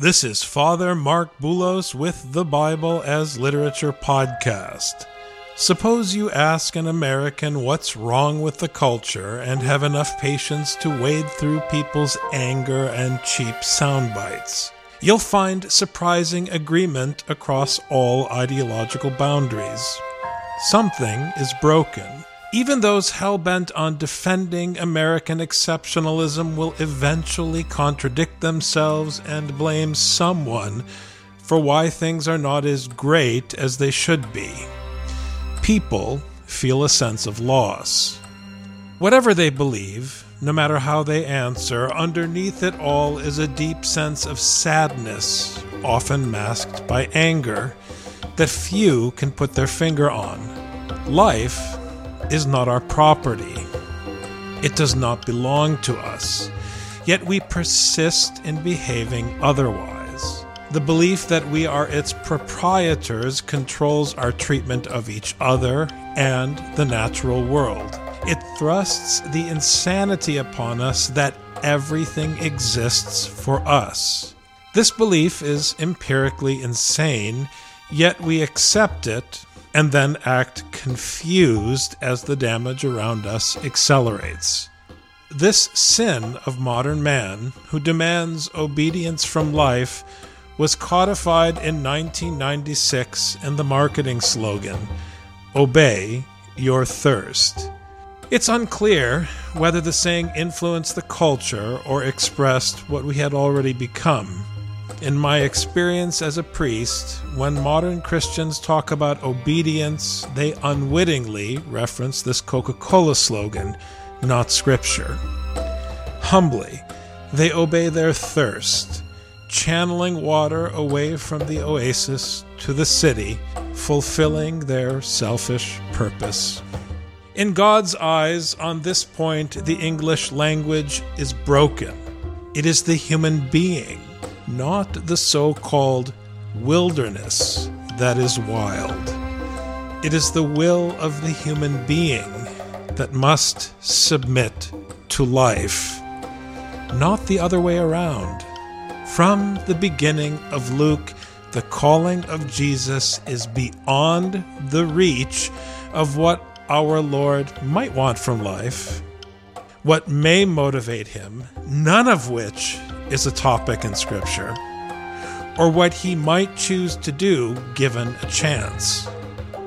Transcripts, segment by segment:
This is Father Marc Boulos with the Bible as Literature podcast. Suppose you ask an American what's wrong with the culture and have enough patience to wade through people's anger and cheap sound bites. You'll find surprising agreement across all ideological boundaries. Something is broken. Even those hell bent on defending American exceptionalism will eventually contradict themselves and blame someone for why things are not as great as they should be. People feel a sense of loss. Whatever they believe, no matter how they answer, underneath it all is a deep sense of sadness, often masked by anger, that few can put their finger on. Life is not our property. It does not belong to us. Yet we persist in behaving otherwise. The belief that we are its proprietors controls our treatment of each other and the natural world. It thrusts the insanity upon us that everything exists for us. This belief is empirically insane, yet we accept it and then act confused as the damage around us accelerates. This sin of modern man, who demands obedience from life, was codified in 1996 in the marketing slogan Obey Your Thirst. It's unclear whether the saying influenced the culture or expressed what we had already become. In my experience as a priest, when modern Christians talk about obedience, they unwittingly reference this Coca Cola slogan, not Scripture. Humbly, they obey their thirst, channeling water away from the oasis to the city, fulfilling their selfish purpose. In God's eyes, on this point, the English language is broken. It is the human being not the so called wilderness that is wild. It is the will of the human being that must submit to life, not the other way around. From the beginning of Luke, the calling of Jesus is beyond the reach of what our Lord might want from life, what may motivate him, none of which is a topic in Scripture, or what he might choose to do given a chance.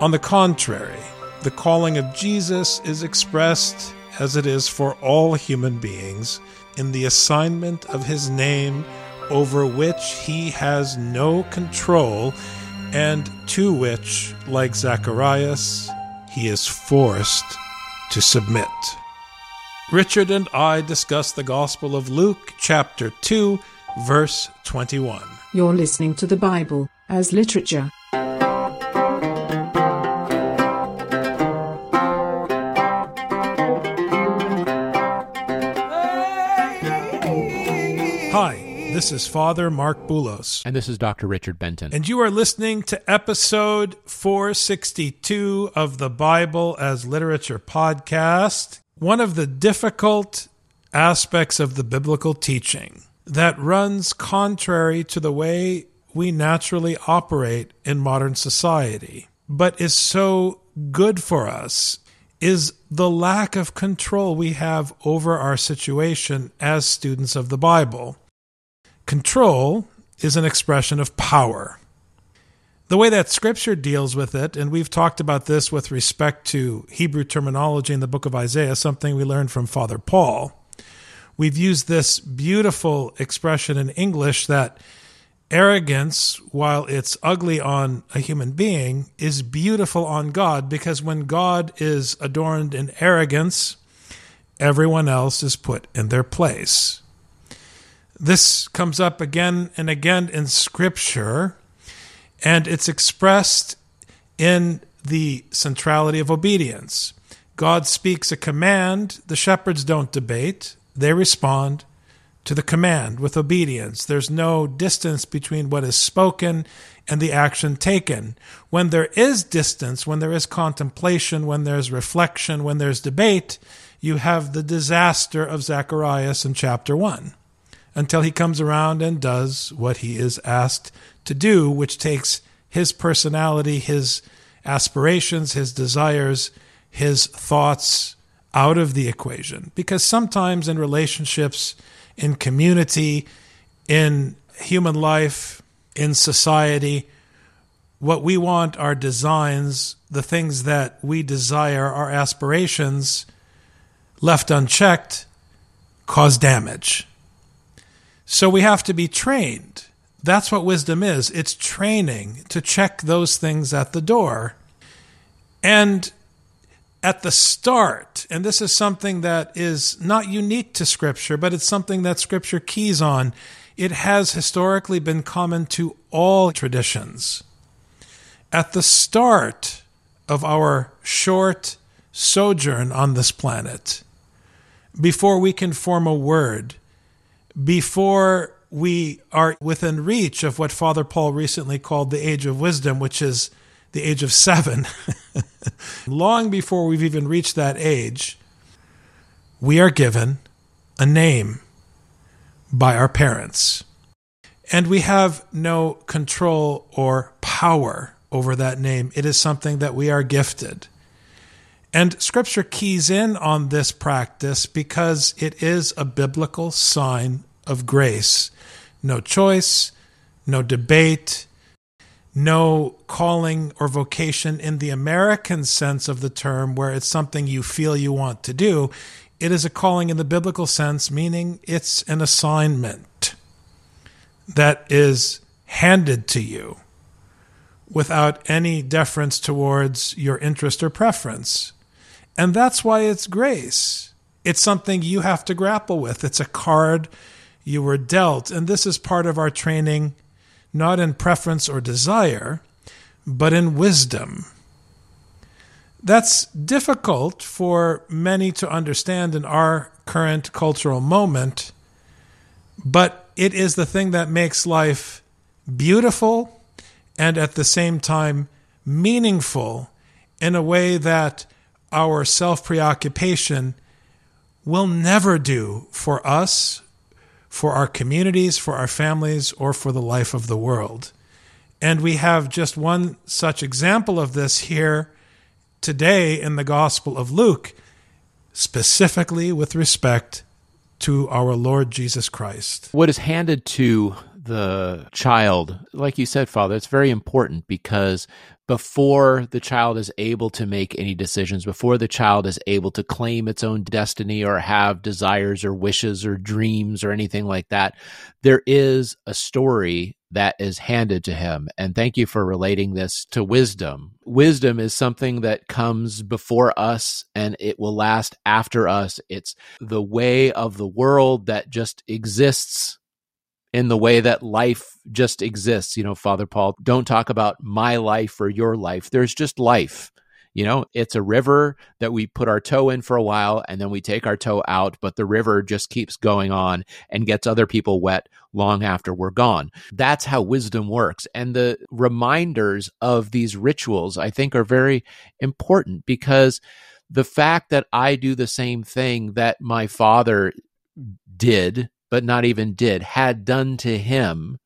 On the contrary, the calling of Jesus is expressed as it is for all human beings in the assignment of his name over which he has no control and to which, like Zacharias, he is forced to submit. Richard and I discuss the Gospel of Luke, chapter 2, verse 21. You're listening to the Bible as literature. Hi, this is Father Marc Boulos. And this is Dr. Richard Benton. And you are listening to episode 462 of the Bible as Literature podcast. One of the difficult aspects of the biblical teaching that runs contrary to the way we naturally operate in modern society, but is so good for us, is the lack of control we have over our situation as students of the Bible. Control is an expression of power the way that scripture deals with it, and we've talked about this with respect to Hebrew terminology in the book of Isaiah, something we learned from Father Paul. We've used this beautiful expression in English that arrogance, while it's ugly on a human being, is beautiful on God because when God is adorned in arrogance, everyone else is put in their place. This comes up again and again in Scripture, and it's expressed in the centrality of obedience. God speaks a command, the shepherds don't debate, they respond to the command with obedience. There's no distance between what is spoken and the action taken. When there is distance, when there is contemplation, when there's reflection, when there's debate, you have the disaster of Zacharias in chapter 1 until he comes around and does what he is asked to do, which takes his personality, his aspirations, his desires, his thoughts out of the equation. Because sometimes in relationships, in community, in human life, in society, what we want our designs, the things that we desire, our aspirations, left unchecked, cause damage. So we have to be trained. That's what wisdom is it's training to check those things at the door. And at the start, and this is something that is not unique to Scripture, but it's something that Scripture keys on. It has historically been common to all traditions. At the start of our short sojourn on this planet, before we can form a word, before we are within reach of what Father Paul recently called the age of wisdom, which is the age of seven, long before we've even reached that age, we are given a name by our parents. And we have no control or power over that name. It is something that we are gifted. And scripture keys in on this practice because it is a biblical sign of grace. No choice, no debate, no calling or vocation in the American sense of the term, where it's something you feel you want to do. It is a calling in the biblical sense, meaning it's an assignment that is handed to you without any deference towards your interest or preference. And that's why it's grace. It's something you have to grapple with. It's a card you were dealt. And this is part of our training not in preference or desire, but in wisdom. That's difficult for many to understand in our current cultural moment, but it is the thing that makes life beautiful and at the same time meaningful in a way that our self preoccupation will never do for us for our communities, for our families, or for the life of the world. And we have just one such example of this here today in the Gospel of Luke, specifically with respect to our Lord Jesus Christ. What is handed to the child, like you said, Father, it's very important because before the child is able to make any decisions, before the child is able to claim its own destiny or have desires or wishes or dreams or anything like that, there is a story that is handed to him. And thank you for relating this to wisdom. Wisdom is something that comes before us and it will last after us. It's the way of the world that just exists in the way that life just exists. You know, Father Paul, don't talk about my life or your life. There's just life. You know, it's a river that we put our toe in for a while and then we take our toe out, but the river just keeps going on and gets other people wet long after we're gone. That's how wisdom works. And the reminders of these rituals, I think, are very important because the fact that I do the same thing that my father did but not even did, had done to him,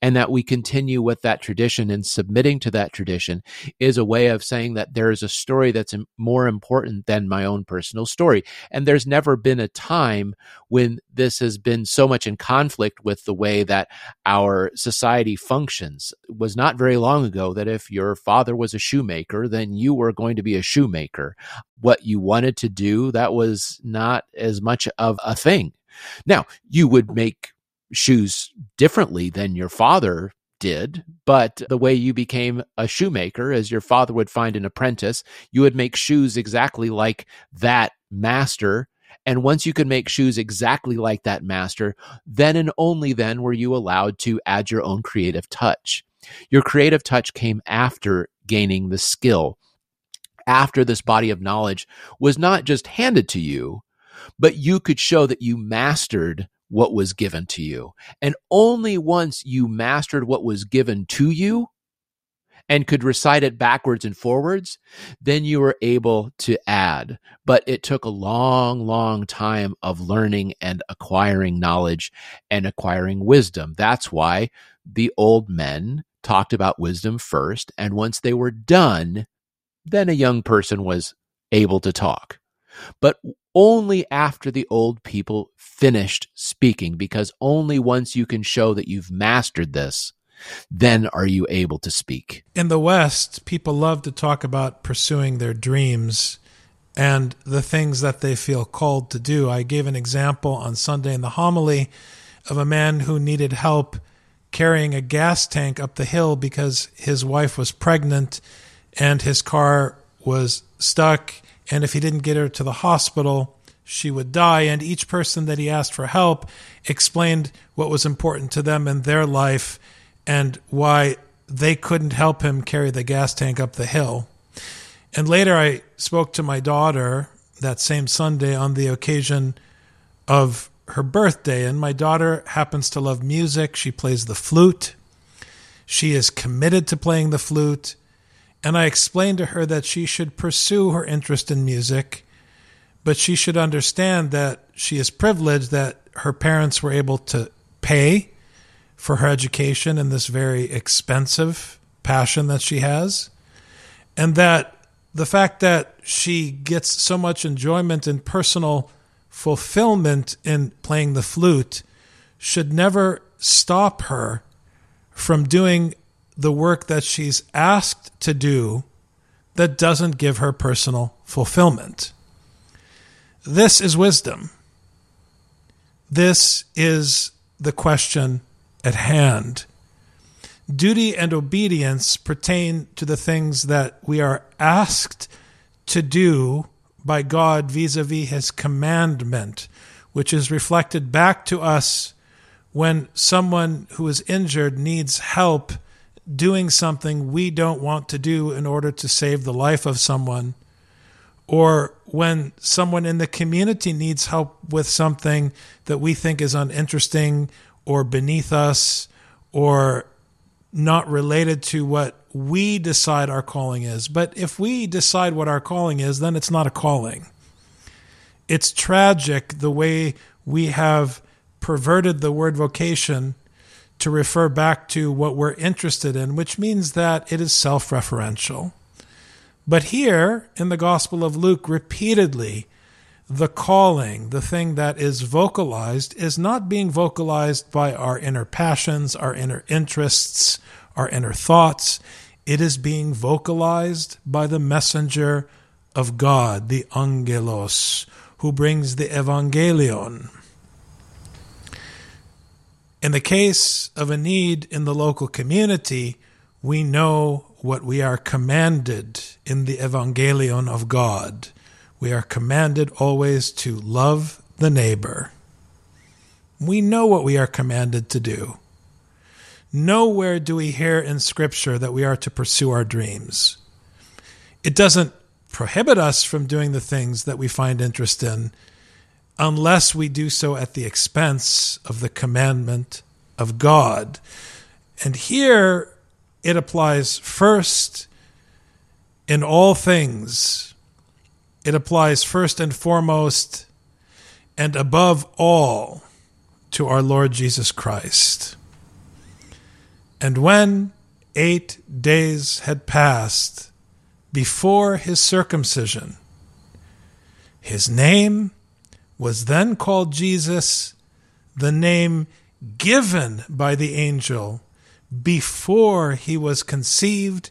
and that we continue with that tradition and submitting to that tradition is a way of saying that there is a story that's more important than my own personal story. And there's never been a time when this has been so much in conflict with the way that our society functions. It was not very long ago that if your father was a shoemaker, then you were going to be a shoemaker. What you wanted to do, that was not as much of a thing now, you would make shoes differently than your father did, but the way you became a shoemaker, as your father would find an apprentice, you would make shoes exactly like that master And once you could make shoes exactly like that master, then and only then were you allowed to add your own creative touch. Your creative touch came after gaining the skill, after this body of knowledge was not just handed to you, but you could show that you mastered what was given to you. And only once you mastered what was given to you and could recite it backwards and forwards, then you were able to add. But it took a long, long time of learning and acquiring knowledge and acquiring wisdom. That's why the old men talked about wisdom first. And once they were done, then a young person was able to talk. But only after the old people finished speaking, because only once you can show that you've mastered this, then are you able to speak. In the West, people love to talk about pursuing their dreams and the things that they feel called to do. I gave an example on Sunday in the homily of a man who needed help carrying a gas tank up the hill because his wife was pregnant and his car was stuck and if he didn't get her to the hospital, she would die. And each person that he asked for help explained what was important to them in their life and why they couldn't help him carry the gas tank up the hill. And later I spoke to my daughter that same Sunday on the occasion of her birthday. And my daughter happens to love music. She plays the flute. She is committed to playing the flute and I explained to her that she should pursue her interest in music, but she should understand that she is privileged that her parents were able to pay for her education in this very expensive passion that she has, and that the fact that she gets so much enjoyment and personal fulfillment in playing the flute should never stop her from doing the work that she's asked to do that doesn't give her personal fulfillment. This is wisdom. This is the question at hand. Duty and obedience pertain to the things that we are asked to do by God vis a vis his commandment, which is reflected back to us when someone who is injured needs help doing something we don't want to do in order to save the life of someone, or when someone in the community needs help with something that we think is uninteresting or beneath us or not related to what we decide our calling is. But if we decide what our calling is, then it's not a calling. It's tragic the way we have perverted the word vocation to refer back to what we're interested in, which means that it is self referential. But here in the Gospel of Luke, repeatedly, the calling, the thing that is vocalized, is not being vocalized by our inner passions, our inner interests, our inner thoughts. It is being vocalized by the messenger of God, the angelos, who brings the evangelion. In the case of a need in the local community, we know what we are commanded in the Evangelion of God. We are commanded always to love the neighbor. We know what we are commanded to do. Nowhere do we hear in Scripture that we are to pursue our dreams. It doesn't prohibit us from doing the things that we find interest in unless we do so at the expense of the commandment of God. And here it applies first in all things. It applies first and foremost and above all to our Lord Jesus Christ. And when eight days had passed before his circumcision, his name was then called Jesus, the name given by the angel before he was conceived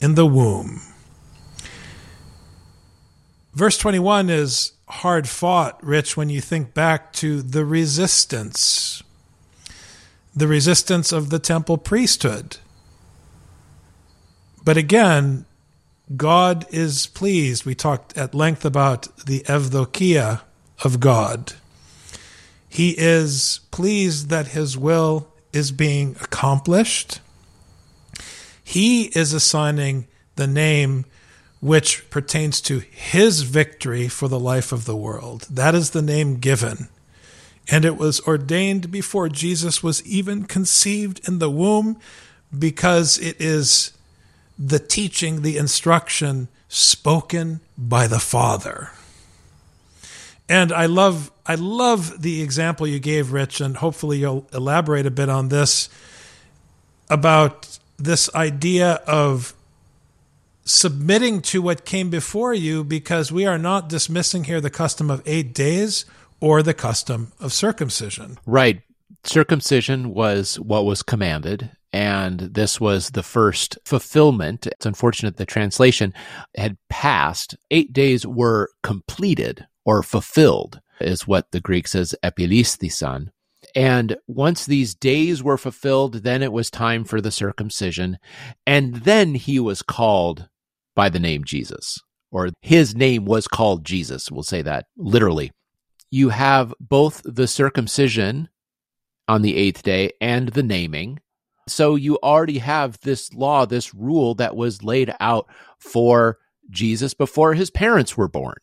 in the womb. Verse 21 is hard fought, Rich, when you think back to the resistance, the resistance of the temple priesthood. But again, God is pleased. We talked at length about the Evdokia of God. He is pleased that his will is being accomplished. He is assigning the name which pertains to his victory for the life of the world. That is the name given. And it was ordained before Jesus was even conceived in the womb because it is the teaching, the instruction spoken by the Father. And I love I love the example you gave, Rich, and hopefully you'll elaborate a bit on this about this idea of submitting to what came before you because we are not dismissing here the custom of eight days or the custom of circumcision. Right. Circumcision was what was commanded, and this was the first fulfillment. It's unfortunate the translation had passed. Eight days were completed or fulfilled, is what the Greek says, epilisthesan. And once these days were fulfilled, then it was time for the circumcision. And then he was called by the name Jesus, or his name was called Jesus. We'll say that literally. You have both the circumcision on the eighth day and the naming. So you already have this law, this rule that was laid out for Jesus before his parents were born.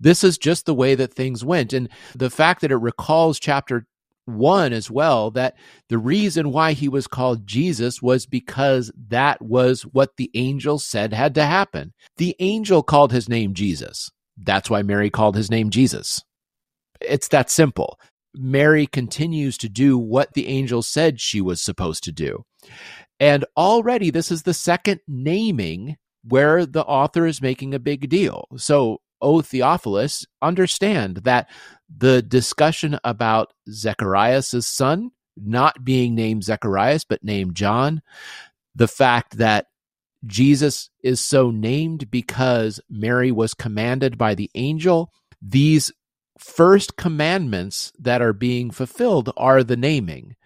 This is just the way that things went. And the fact that it recalls chapter one as well that the reason why he was called Jesus was because that was what the angel said had to happen. The angel called his name Jesus. That's why Mary called his name Jesus. It's that simple. Mary continues to do what the angel said she was supposed to do. And already, this is the second naming where the author is making a big deal. So, O Theophilus, understand that the discussion about Zechariah's son not being named Zacharias, but named John, the fact that Jesus is so named because Mary was commanded by the angel, these first commandments that are being fulfilled are the naming.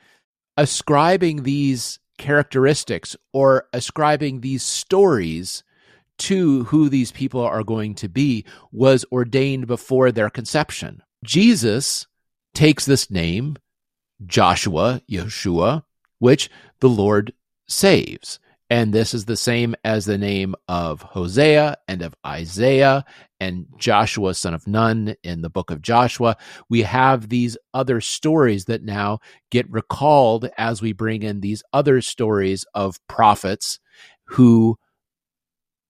Ascribing these characteristics or ascribing these stories to who these people are going to be was ordained before their conception. Jesus takes this name, Joshua, Yeshua, which the Lord saves. And this is the same as the name of Hosea and of Isaiah and Joshua, son of Nun, in the book of Joshua. We have these other stories that now get recalled as we bring in these other stories of prophets who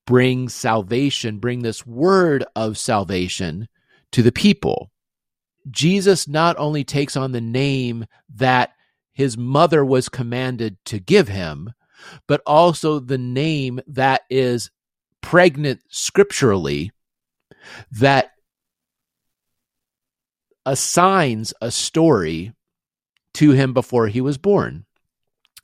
bring salvation, bring this word of salvation to the people. Jesus not only takes on the name that his mother was commanded to give him, but also the name that is pregnant scripturally that assigns a story to him before he was born.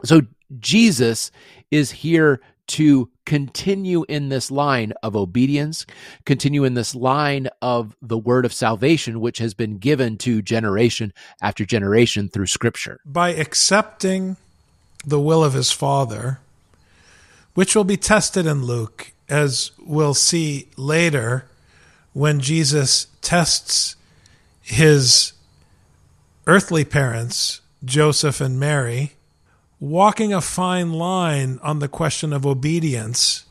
So Jesus is here to continue in this line of obedience, continue in this line of the word of salvation, which has been given to generation after generation through scripture. By accepting the will of his Father, which will be tested in Luke, as we'll see later when Jesus tests his earthly parents, Joseph and Mary walking a fine line on the question of obedience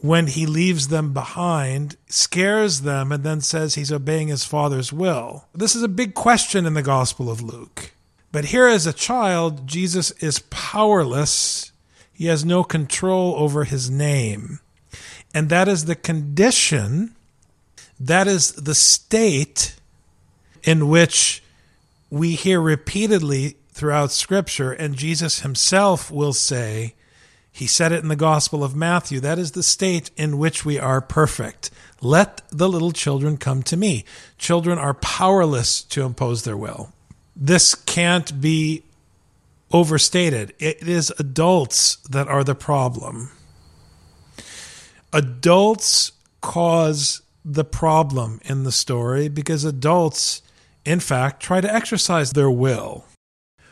when he leaves them behind, scares them, and then says he's obeying his father's will. This is a big question in the Gospel of Luke. But here, as a child, Jesus is powerless. He has no control over his name. And that is the condition, that is the state in which we hear repeatedly throughout Scripture, and Jesus himself will say, he said it in the Gospel of Matthew, that is the state in which we are perfect. Let the little children come to me. Children are powerless to impose their will. This can't be overstated. It is adults that are the problem. Adults cause the problem in the story because adults, in fact, try to exercise their will.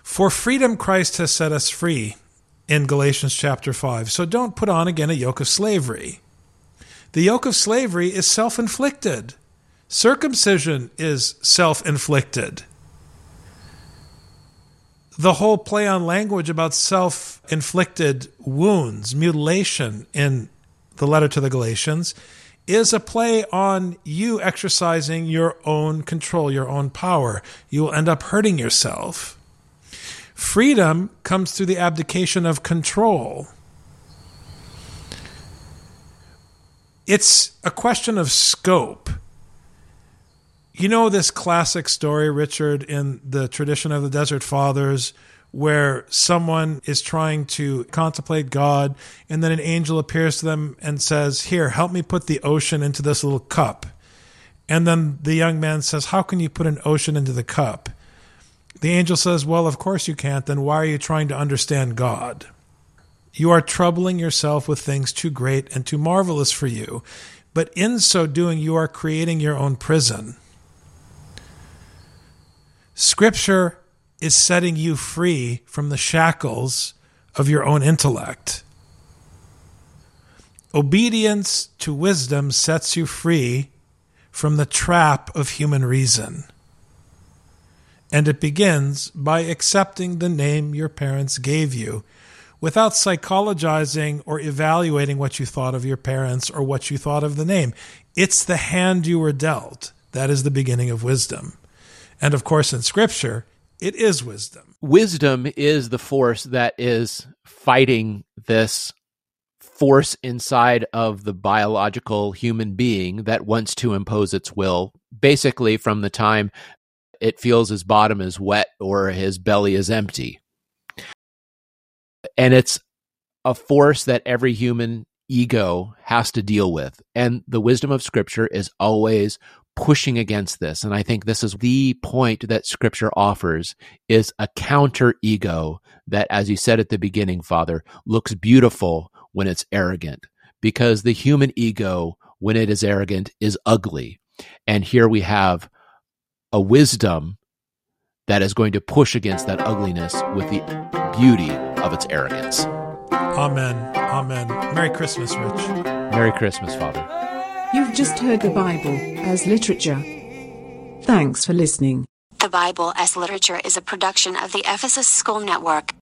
For freedom Christ has set us free in Galatians chapter 5. So don't put on again a yoke of slavery. The yoke of slavery is self inflicted. Circumcision is self inflicted. The whole play on language about self inflicted wounds, mutilation in the letter to the Galatians, is a play on you exercising your own control, your own power. You will end up hurting yourself. Freedom comes through the abdication of control. It's a question of scope. You know this classic story, Richard, in the tradition of the Desert Fathers, where someone is trying to contemplate God, and then an angel appears to them and says, Here, help me put the ocean into this little cup. And then the young man says, How can you put an ocean into the cup? The angel says, Well, of course you can't. Then why are you trying to understand God? You are troubling yourself with things too great and too marvelous for you. But in so doing, you are creating your own prison. Scripture is setting you free from the shackles of your own intellect. Obedience to wisdom sets you free from the trap of human reason. And it begins by accepting the name your parents gave you without psychologizing or evaluating what you thought of your parents or what you thought of the name. It's the hand you were dealt. That is the beginning of wisdom. And of course, in Scripture, it is wisdom. Wisdom is the force that is fighting this force inside of the biological human being that wants to impose its will, basically from the time it feels his bottom is wet or his belly is empty. And it's a force that every human ego has to deal with. And the wisdom of scripture is always pushing against this. And I think this is the point that scripture offers is a counter ego that, as you said at the beginning, Father, looks beautiful when it's arrogant because the human ego, when it is arrogant, is ugly. And here we have a wisdom that is going to push against that ugliness with the beauty of its arrogance. Amen. Amen. Merry Christmas, Rich. Merry Christmas, Father. You've just heard the Bible as literature. Thanks for listening. The Bible as Literature is a production of the Ephesus School Network.